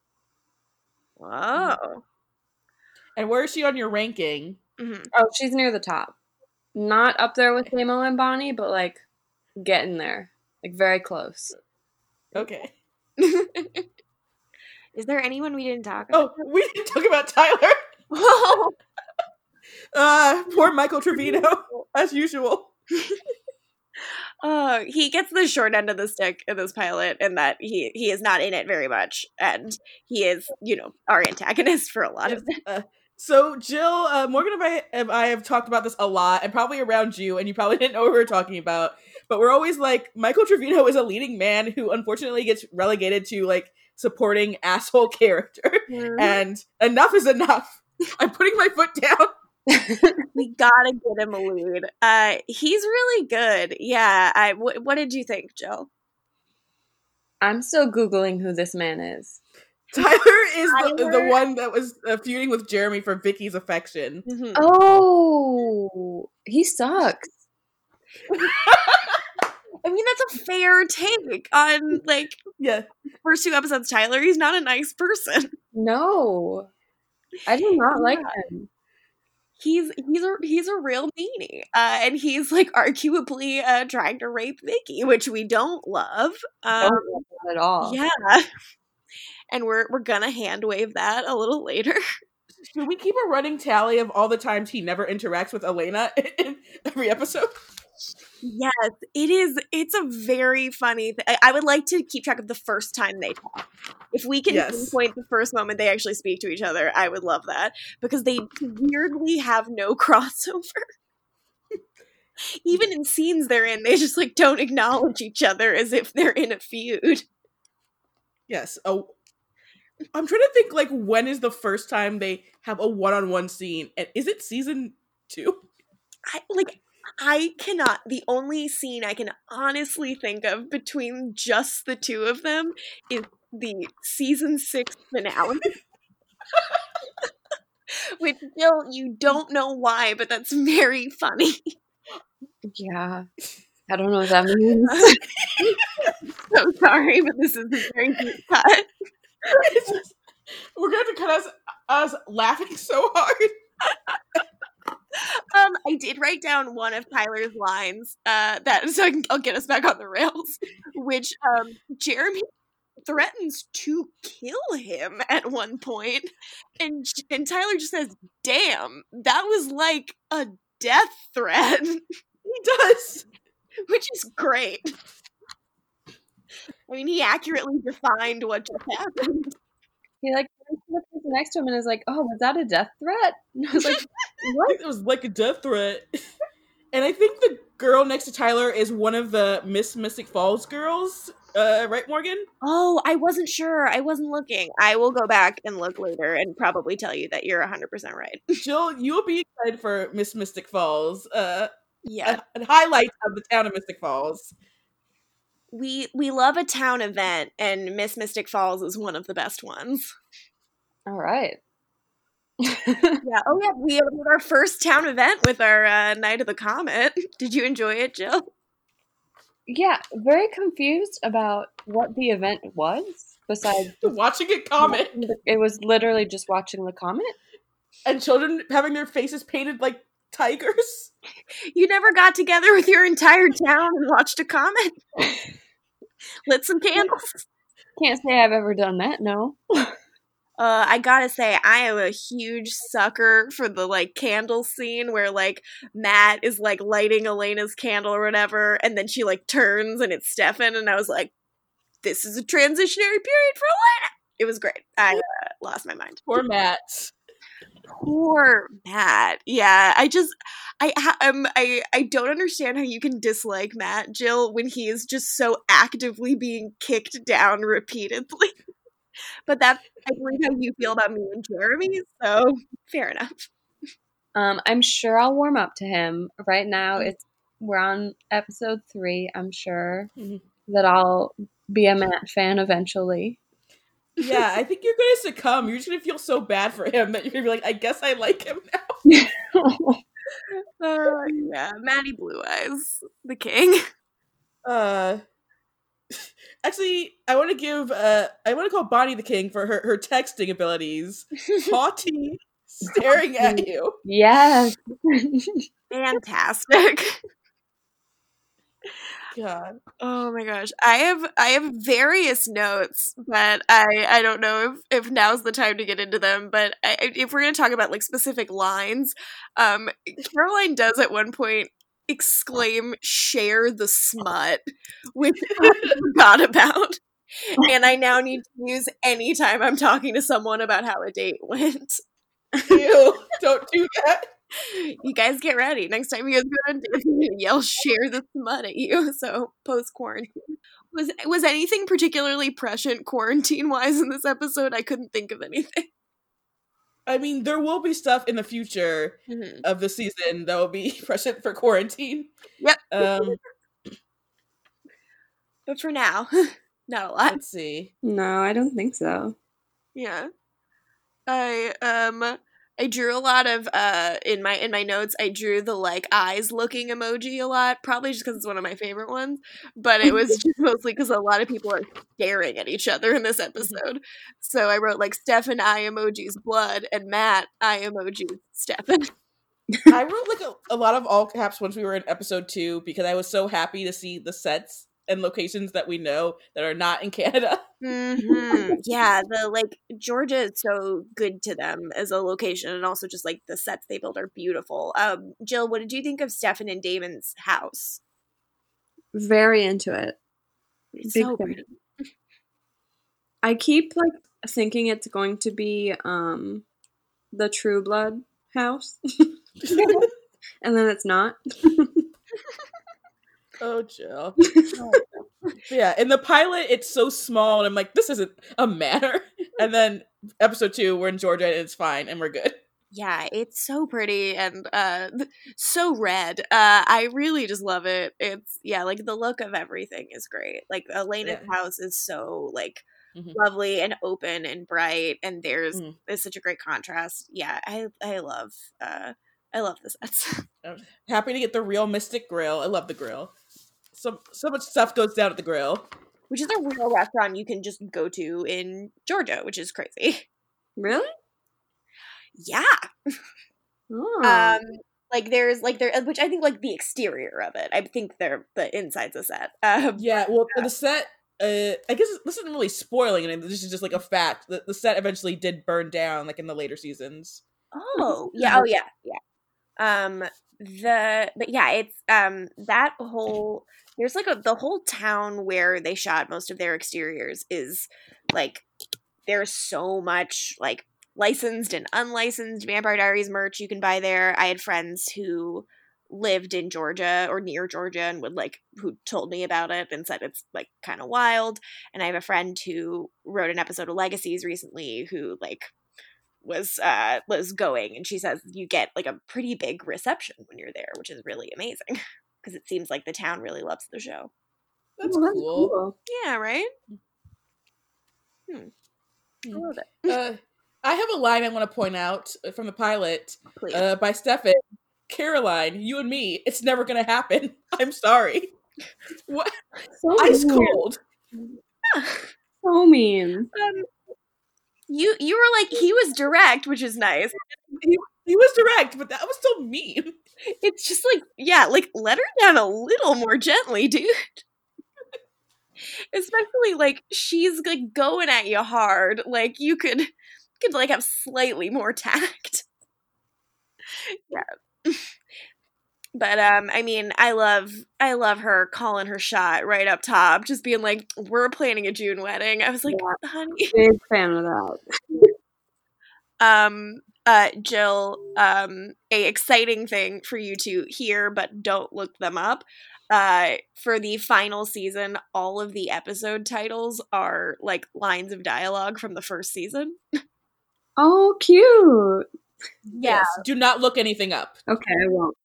Whoa. And where is she on your ranking? hmm Oh, she's near the top. Not up there with Damo and Bonnie, but like getting there. Like very close. Okay. [LAUGHS] Is there anyone we didn't talk about? Oh, we didn't talk about Tyler. Oh, [LAUGHS] [LAUGHS] Uh, poor Michael Trevino, as usual. Uh, he gets the short end of the stick in this pilot, and that he he is not in it very much, and he is, you know, our antagonist for a lot of it. Uh, so Jill, uh, Morgan and I, and I have talked about this a lot, and probably around you, and you probably [LAUGHS] didn't know what we were talking about. But we're always like, Michael Trevino is a leading man who unfortunately gets relegated to like supporting asshole [LAUGHS] character, and enough is enough. I'm putting my foot down. [LAUGHS] we gotta get him a lead. Uh, he's really good. Yeah. I. What did you think, Jill? I'm still googling who this man is. [LAUGHS] Tyler is the, the one that was uh, feuding with Jeremy for Vicki's affection. Mhm. Oh, he sucks. [LAUGHS] I mean, that's a fair take on like Yeah, first two episodes. Tyler, he's not a nice person. No, I do not like him. He's he's a he's a real meanie, uh, and he's like arguably uh, trying to rape Vicki, which we don't love. Um, Don't like him at all. yeah, [LAUGHS] and we're we're gonna hand wave that a little later. [LAUGHS] should we keep a running tally of all the times he never interacts with Elena [LAUGHS] in every episode? Yes, it is. It's a very funny. Th- I- would like to keep track of the first time they talk. If we can Yes. pinpoint the first moment they actually speak to each other, I would love that because they weirdly have no [LAUGHS] crossover. Even in scenes they're in, they just like don't acknowledge each other as if they're in a feud. Yes. Oh, I'm trying to think. Like, when is the first time they have a one-on-one scene? And is it season two? I like. I cannot. The only scene I can honestly think of between just the two of them is the season six finale. [LAUGHS] Which, Jill, you don't know why, but that's very funny. Yeah. I don't know what that means. [LAUGHS] so sorry, but this is a very deep cut. Just- [LAUGHS] we're going to cut us us laughing so hard. [LAUGHS] Um, I did write down one of Tyler's lines, uh, that [LAUGHS] so I can, I'll get us back on the rails, which um, Jeremy threatens to kill him at one point, and and Tyler just says, "Damn, that was like a death threat," [LAUGHS] He does. which is great. I mean, he accurately defined what just happened. He like the person next to him and is like, "Oh, was that a death threat?" [LAUGHS] And I was like, "What?" It was like a death threat. [LAUGHS] And I think the girl next to Tyler is one of the Miss Mystic Falls girls. Uh, right, Morgan? Oh, I wasn't sure. I wasn't looking. I will go back and look later and probably tell you that you're 100% right. [LAUGHS] Jill, you will be excited for Miss Mystic Falls. Uh, Yeah. a, a highlight of the town of Mystic Falls. We we love a town event and Miss Mystic Falls is one of the best ones. All right. [LAUGHS] Yeah. Oh yeah, we had our first town event with our uh, Night of the Comet. [LAUGHS] Did you enjoy it, Jill? yeah, very confused about what the event was. Besides, [LAUGHS] Watching it comet it was literally just watching the comet. and children having their faces painted like tigers. You never got together with your entire town and watched a comet? Lit some candles? Can't say I've ever done that. No. Uh, I gotta say, I am a huge sucker for the like candle scene where like Matt is like lighting Elena's candle or whatever, and then she like turns and it's Stefan, and I was like, "This is a transitionary period for Elena." It was great. I uh, lost my mind. Poor Matt. Poor Matt. Yeah, I just, I, ha- um, I, I don't understand how you can dislike Matt, Jill, when he is just so actively being kicked down repeatedly. [LAUGHS] But that's, I believe, how you feel about me and Jeremy. So fair enough. Um, I'm sure I'll warm up to him. Right now, Mhm. it's we're on episode three. I'm sure Mhm. that I'll be a Matt fan eventually. Yeah, I think you're going to succumb. You're just going to feel so bad for him that you're going to be like, I guess I like him now. [LAUGHS] Uh, yeah, Maddie Blue Eyes, the king. Uh, actually, I want to give, uh, I want to call Bonnie the king for her, her texting abilities. [LAUGHS] Haughty, staring at you. yes. [LAUGHS] Fantastic. God. Oh my gosh. I have I have various notes, but I I don't know if if now's the time to get into them, but I, if we're going to talk about like specific lines, um Caroline does at one point exclaim share the smut, which [LAUGHS] I forgot about. And I now need to use anytime I'm talking to someone about how a date went. Ew, don't do that. [LAUGHS] You guys get ready. Next time you guys go on dates, [LAUGHS] yell share the smut at you. So post quarantine. Was was anything particularly prescient quarantine wise in this episode? I couldn't think of anything. I mean, there will be stuff in the future Mhm. of the season that will be [LAUGHS] present for quarantine. Yep. Um, [LAUGHS] But for now, [LAUGHS] not a lot. let's see. No, I don't think so. Yeah. I um I drew a lot of uh in my in my notes I drew the like eyes looking emoji a lot, probably just because it's one of my favorite ones. But it was [LAUGHS] just mostly because a lot of people are staring at each other in this episode. So I wrote like Stefan eye emojis blood and Matt eye emojis Stefan. I wrote like a, a lot of all caps once we were in episode two because I was so happy to see the sets and locations that we know that are not in [LAUGHS] Canada. hmm Yeah, the like Georgia is so good to them as a location, and also just like the sets they build are beautiful. Um, Jill, what did you think of Stefan and Damon's house? Very into it. It's Big so fan. pretty. [LAUGHS] I keep like thinking it's going to be um the True Blood house. [LAUGHS] and then it's not. Oh, Jill. [LAUGHS] yeah, in the pilot, it's so small, and I'm like, this isn't a matter. [LAUGHS] And then episode two, we're in Georgia, and it's fine, and we're good. Yeah, it's so pretty and uh [LAUGHS] so red. Uh I really just love it. It's yeah, like the look of everything is great. Like Elena's Yeah. house is so like Mhm. lovely and open and bright and there's there's such a great contrast. Yeah, I I love uh I love the sets. Happy to get the real Mystic Grill. I love the grill. So so much stuff goes down at the grill. which is a real restaurant you can just go to in Georgia, which is crazy. Really? Yeah. Oh. Um like there's like there which I think like the exterior of it. I think they're the inside's a set. [LAUGHS] Um Yeah, well, the set. Uh, I guess this isn't really spoiling anything. This is just like a fact. The, the set eventually did burn down, like in the later seasons. Oh, [LAUGHS] yeah, oh yeah, yeah. Um the but yeah, it's um that whole there's like a the whole town where they shot most of their exteriors is like there's so much like licensed and unlicensed Vampire Diaries merch you can buy there. I had friends who lived in Georgia or near Georgia and would like who told me about it and said it's like kind of wild. And I have a friend who wrote an episode of Legacies recently who like was uh was going and she says you get like a pretty big reception when you're there, which is really amazing because it seems like the town really loves the show. That's Oh, cool. Yeah, right? Hmm. I love it. Uh, I have a line I want to point out from the pilot uh, by Stefan. Caroline, you and me, it's never gonna happen. [LAUGHS] I'm sorry. What? So Ice mean. cold. So mean. um, you you were like he was direct, which is nice. He, he was direct, but that was still mean. [LAUGHS] It's just like yeah, like let her down a little more gently, dude. [LAUGHS] Especially like she's like going at you hard. Like you could could like have slightly more tact. [LAUGHS] Yeah. But um I mean, I love I love her calling her shot right up top, just being like, We're planning a June wedding. I was like, honey. Big fan of that. [LAUGHS] um uh jill um a exciting thing for you to hear but don't look them up uh for the final season all of the episode titles are like lines of dialogue from the first season Oh, cute. Yes. Do not look anything up. Okay, I won't.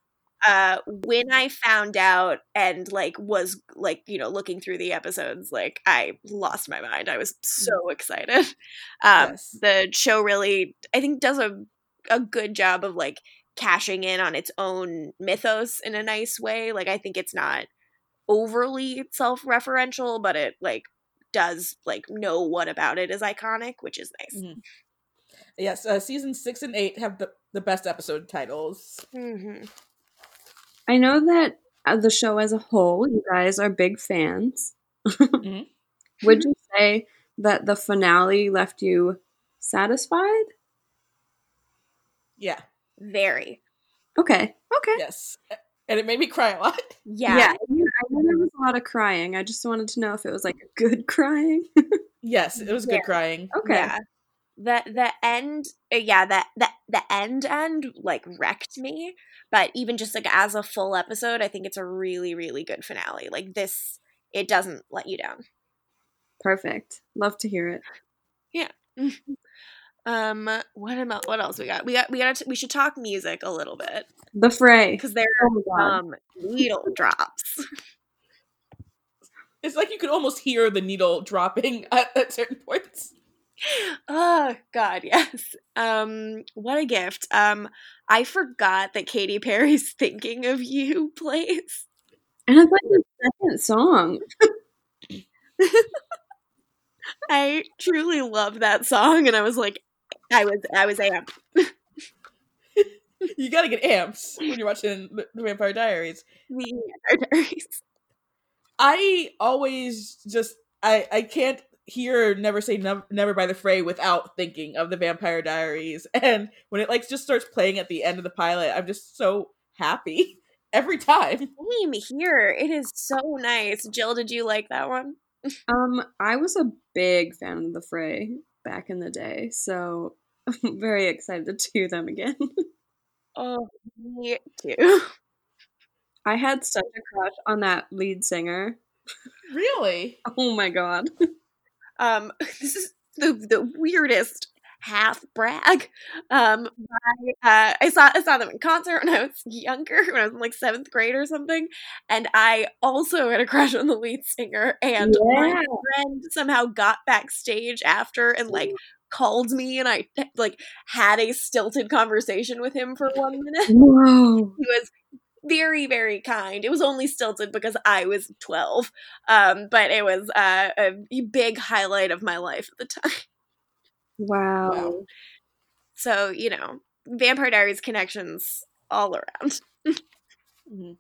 Uh when i found out and like was like you know looking through the episodes like i lost my mind i was so excited [LAUGHS] um yes. the show really i think does a a good job of like cashing in on its own mythos in a nice way like i think it's not overly self-referential but it like does like know what about it is iconic which is nice Mhm. Yes. Uh, season six and eight have the, the best episode titles. hmm I know that uh, the show as a whole, you guys are big fans. Mhm. [LAUGHS] Would you say that the finale left you satisfied? Yeah. very Okay. Okay. Yes. and it made me cry a lot. Yeah. yeah. I knew, I knew there was a lot of crying. I just wanted to know if it was like a good [LAUGHS] crying. Yes, it was good Yeah. crying. okay. Yeah. The the end uh, yeah, that the, the end end like wrecked me. But even just like as a full episode, I think it's a really, really good finale. Like this it doesn't let you down. Perfect. Love to hear it. Yeah. [LAUGHS] Um what am what else we got? We got we got we should talk music a little bit. The fray. Because there Oh my are God. some needle [LAUGHS] drops. It's like you could almost hear the needle dropping [LAUGHS] at, at certain points. Oh god [LAUGHS] yes um what a gift um i forgot that Katy Perry's thinking of you plays And it's like the second song. [LAUGHS] i truly love that song and i was like i was i was amped You gotta get amps when you're watching the the Vampire Diaries. The Diaries. I always just I I can't hear never say never, never by the fray without thinking of the Vampire Diaries [LAUGHS] and when it like just starts playing at the end of the pilot I'm just so happy [LAUGHS] every time. Same here it is so nice Jill did you like that one [LAUGHS] Um, I was a big fan of the fray back in the day, so I'm very excited to hear them again. oh me too I had such a crush on that lead singer. Really? Oh my god. Um [LAUGHS] this is the the weirdest half brag. Um I, uh, I saw I saw them in concert when I was younger [LAUGHS] when I was in like seventh grade or something and I also had a crush on the lead singer and my friend somehow got backstage after and like called me and I [LAUGHS] like had a stilted conversation with him for one minute. Whoa. he was very very kind it was only stilted because i was 12 um but it was uh, a big highlight of my life at the time [LAUGHS] Wow. Wow. so you know vampire diaries connections all around [LAUGHS] Mhm.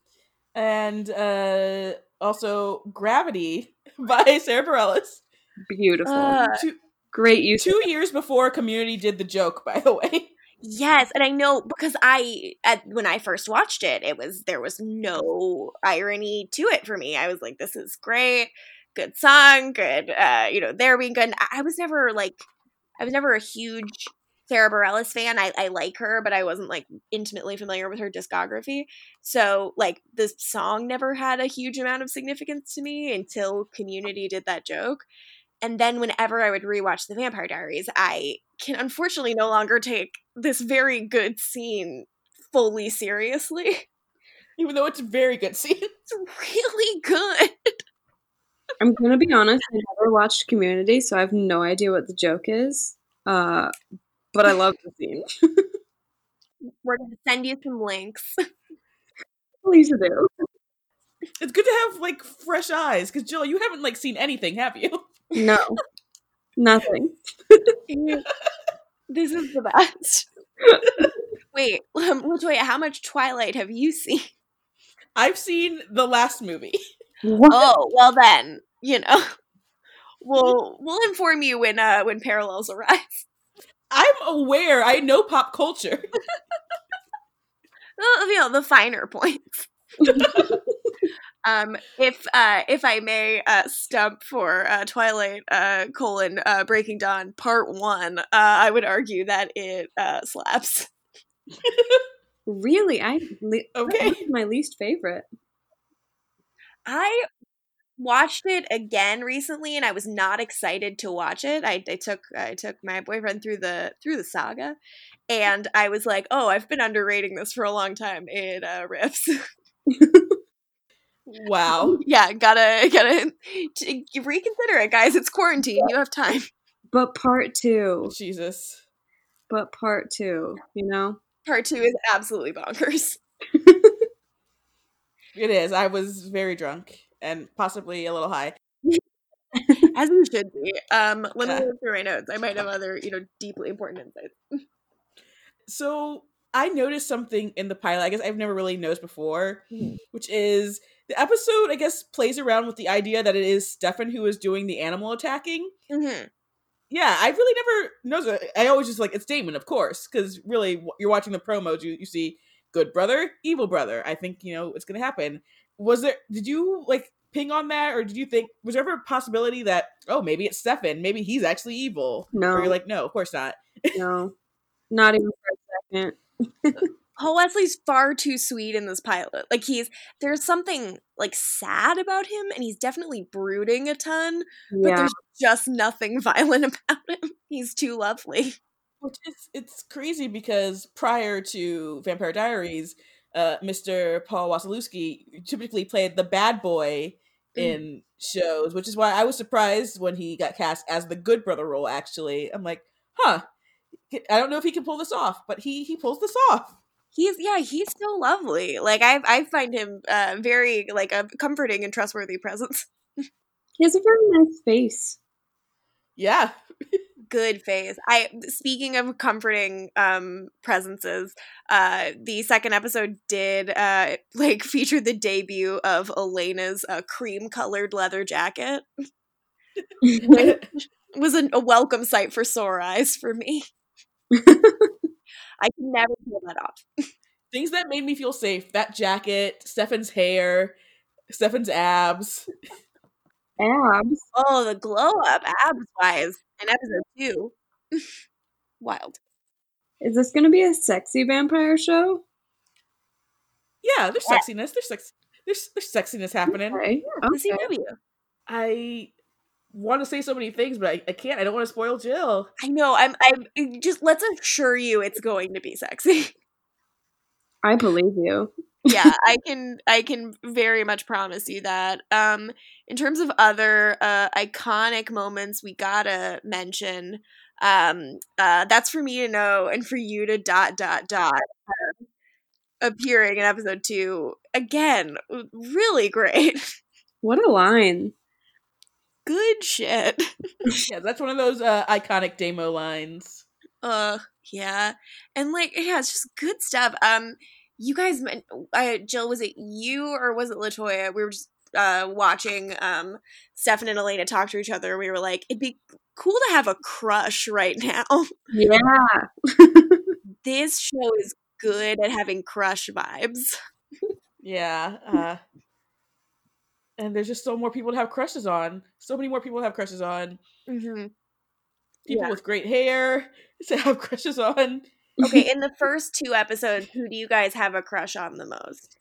And uh also Gravity [LAUGHS] by Sara Bareilles. Beautiful. Uh, Two, Great use. two years before Community did the joke, by the way. Yes and i know because i at, when i first watched it it was there was no irony to it for me. I was like this is great good song good uh you know they're being good. I, was never like i was never a huge sara bareilles fan. I, I like her but i wasn't like intimately familiar with her discography. So like the song never had a huge amount of significance to me until community did that joke and then whenever I would rewatch The Vampire Diaries, I can unfortunately no longer take this very good scene fully seriously. [LAUGHS] Even though it's a very good scene. [LAUGHS] It's really good. I'm gonna be honest. I never watched Community, so I have no idea what the joke is. Uh, but I love the scene. [LAUGHS] We're going to send you some links. Please do. It's good to have like fresh eyes, because Jill, you haven't like seen anything, have you? No, nothing. [LAUGHS] this is the best. Wait, um, Latoya, how much Twilight have you seen? I've seen the last movie. What? Oh, well then, you know. We'll we'll inform you when uh when parallels arise. I'm aware. I know pop culture. [LAUGHS] You know, the finer points. [LAUGHS] um, if uh, if I may uh, stump for uh, Twilight uh, colon uh, Breaking Dawn Part One, uh, I would argue that it uh, slaps. [LAUGHS] Really? I le- Okay. my least favorite. I watched it again recently, and I was not excited to watch it. I, I took I took my boyfriend through the through the saga, and I was like, "Oh, I've been underrating this for a long time." It uh, riffs. [LAUGHS] [LAUGHS] Wow. yeah, gotta gotta t- reconsider it, guys. It's quarantine. You have time. But part two. Jesus. But part two. You know. Part two is absolutely bonkers. [LAUGHS] It is. I was very drunk and possibly a little high. [LAUGHS] As you should be. Um, let Yeah. me look through my notes. I might have other, you know, deeply important insights. [LAUGHS] So I noticed something in the pilot. I guess I've never really noticed before, which is the episode. I guess plays around with the idea that it is Stefan who is doing the animal attacking. Mm-hmm. Yeah, I really never noticed. It. I always just like it's Damon, of course, because really you're watching the promos. You you see good brother, evil brother. I think you know it's gonna happen. Was there? Did you like ping on that, or did you think was there ever a possibility that oh maybe it's Stefan, maybe he's actually evil? No. Or you're like no, of course not. [LAUGHS] No, not even for a second. [LAUGHS] Paul Wesley's far too sweet in this pilot. Like he's there's something like sad about him, and he's definitely brooding a ton. But there's just nothing [LAUGHS] violent about him. He's too lovely. Which is it's crazy because prior to Vampire Diaries, uh, Mr. Paul Wasilewski typically played the bad boy in shows, which is why I was surprised when he got cast as the good brother role. Actually, I'm like, huh. I don't know if he can pull this off, but he he pulls this off. He's yeah, he's so lovely. Like I I find him uh, very like a comforting and trustworthy presence. [LAUGHS] he has a very nice face. Yeah, [LAUGHS] Good face. I speaking of comforting um presences, uh the second episode did uh [LAUGHS] like feature the debut of Elena's uh, cream colored leather jacket. It was a, a welcome sight for sore eyes for me. I can never pull that off. things that made me feel safe. That jacket, Stefan's hair, Stefan's abs. Abs. [LAUGHS] Oh, the glow up abs wise in episode two. [LAUGHS] Wild. Is this going to be a sexy vampire show? Yeah, there's sexiness. There's sex. There's there's sexiness happening. Okay. The okay. CW. I want to say so many things, but I, I can't. I don't want to spoil Jill. I know. I'm. I'm. Just let's assure you, it's going to be sexy. [LAUGHS] I believe you. yeah, [LAUGHS] I can. I can very much promise you that. Um, in terms of other uh iconic moments, we gotta mention. Um, uh, that's for me to know and for you to dot dot dot. Um, appearing in episode two again, really great. [LAUGHS] What a line. Good shit. [LAUGHS] Yeah, that's one of those uh, iconic demo lines. Uh, yeah, and like, yeah, it's just good stuff. Um, you guys, men- uh, Jill, was it you or was it Latoya? We were just uh watching um Stefan and Elena talk to each other. and We were like, it'd be cool to have a crush right now. [LAUGHS] Yeah. [LAUGHS] this show is good at having crush vibes. Yeah. Uh, and there's just so more people to have crushes on. So many more people to have crushes on. Mm-hmm. People Yeah. with great hair [LAUGHS] to have crushes on. Okay, [LAUGHS] in the first two episodes, who do you guys have a crush on the most?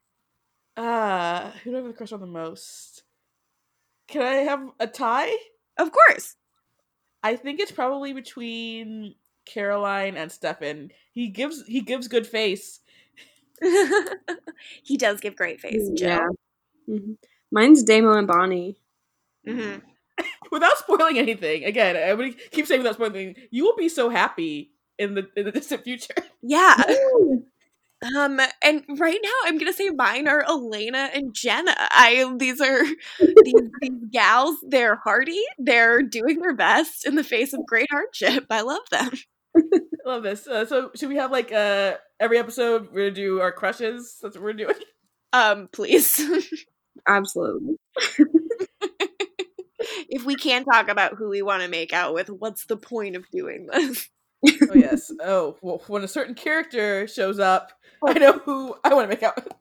Uh, who do I have a crush on the most? Can I have a tie? Of course. I think it's probably between Caroline and Stefan. He gives he gives good face. [LAUGHS] he does give great face, yeah. Mhm. Mine's Damo and Bonnie. hmm [LAUGHS] Without spoiling anything, again, I would keep saying without spoiling anything, you will be so happy in the in the [LAUGHS] distant future. Yeah. [LAUGHS] Um, and right now I'm gonna say mine are Elena and Jenna. I these are these, these gals. They're hardy. They're doing their best in the face of great hardship. I love them. I love this. Uh, so should we have like uh every episode we're gonna do our crushes? That's what we're doing. Um, please, Absolutely. [LAUGHS] if we can't talk about who we want to make out with, what's the point of doing this? [LAUGHS] Oh yes. Oh, well, when a certain character shows up, I oh. know who I want to make out with. [LAUGHS]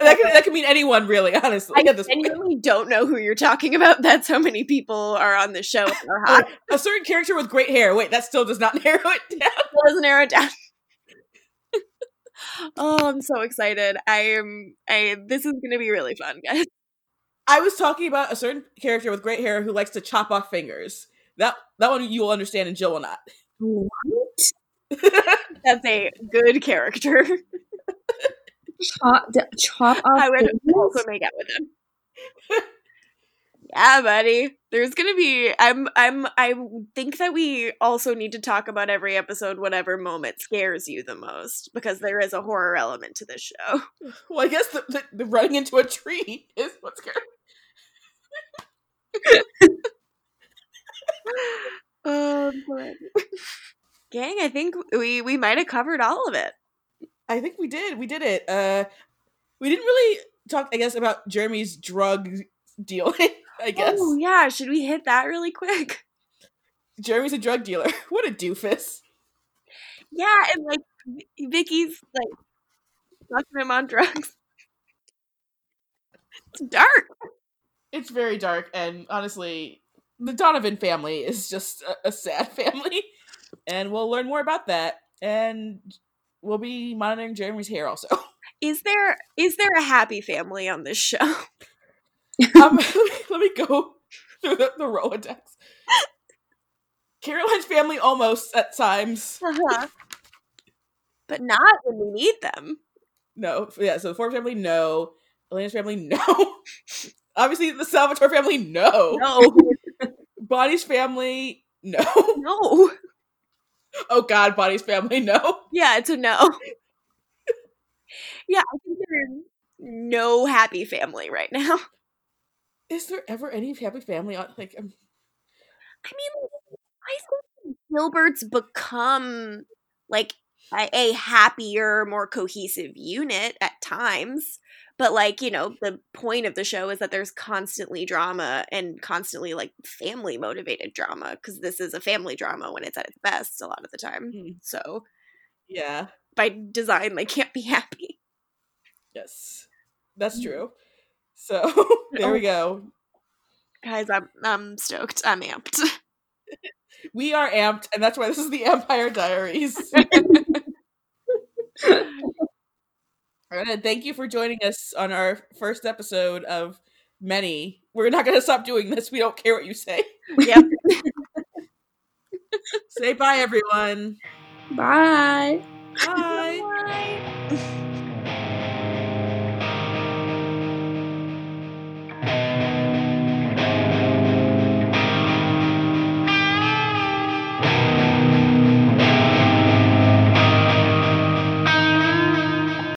That can that can mean anyone, really. Honestly, I at this point. genuinely don't know who you're talking about. That's how many people are on the show. are hot. Oh, a certain character with great hair. Wait, that still does not narrow it down. That doesn't narrow it down. Oh, I'm so excited. I am. I. This is gonna be really fun, guys. I was talking about a certain character with great hair who likes to chop off fingers. That that one you will understand, and Jill will not. What? [LAUGHS] That's a good character. Chop, chop off I would fingers? also make out with him. Yeah, buddy. There's gonna be. I'm. I'm. I think that we also need to talk about every episode, whatever moment scares you the most, because there is a horror element to this show. [LAUGHS] Well, I guess the, the, the running into a tree [LAUGHS] is what's scary. Oh, [LAUGHS] good. Gang, I think we we might have covered all of it. I think we did. We did it. Uh, we didn't really talk, I guess, about Jeremy's drug dealing. I oh, guess Oh yeah, should we hit that really quick? [LAUGHS] Jeremy's a drug dealer. [LAUGHS] What a doofus. Yeah, and like Vicki's like Fucking him on drugs. [LAUGHS] It's dark. It's very dark, and honestly, the Donovan family is just a, a sad family, and we'll learn more about that. And we'll be monitoring Jeremy's hair also. Is there is there a happy family on this show? [LAUGHS] um, [LAUGHS] let me go through the, the Rolodex. Caroline's family almost at times. Uh-huh. [LAUGHS] But not when we need them. No, yeah. So the Ford family, no. Elena's family, no. Obviously, the Salvatore family, no. No. Bonnie's family, no. No. Oh God, Bonnie's family, no. Yeah, it's a no. yeah, I think there's no happy family right now. Is there ever any happy family on like? Um, I mean, I think Gilbert's become like a, a happier, more cohesive unit at times. But like, you know, the point of the show is that there's constantly drama and constantly like family motivated drama because this is a family drama when it's at its best a lot of the time. Hmm. So yeah. by design, they can't be happy. Yes, that's true. So [LAUGHS] there we go. Guys, I'm I'm stoked. I'm amped. [LAUGHS] We are amped, and that's why this is the Empire Diaries. [LAUGHS] Thank you for joining us on our first episode of many. We're not going to stop doing this. We don't care what you say. yep. Say bye, everyone. Bye. Bye. Bye.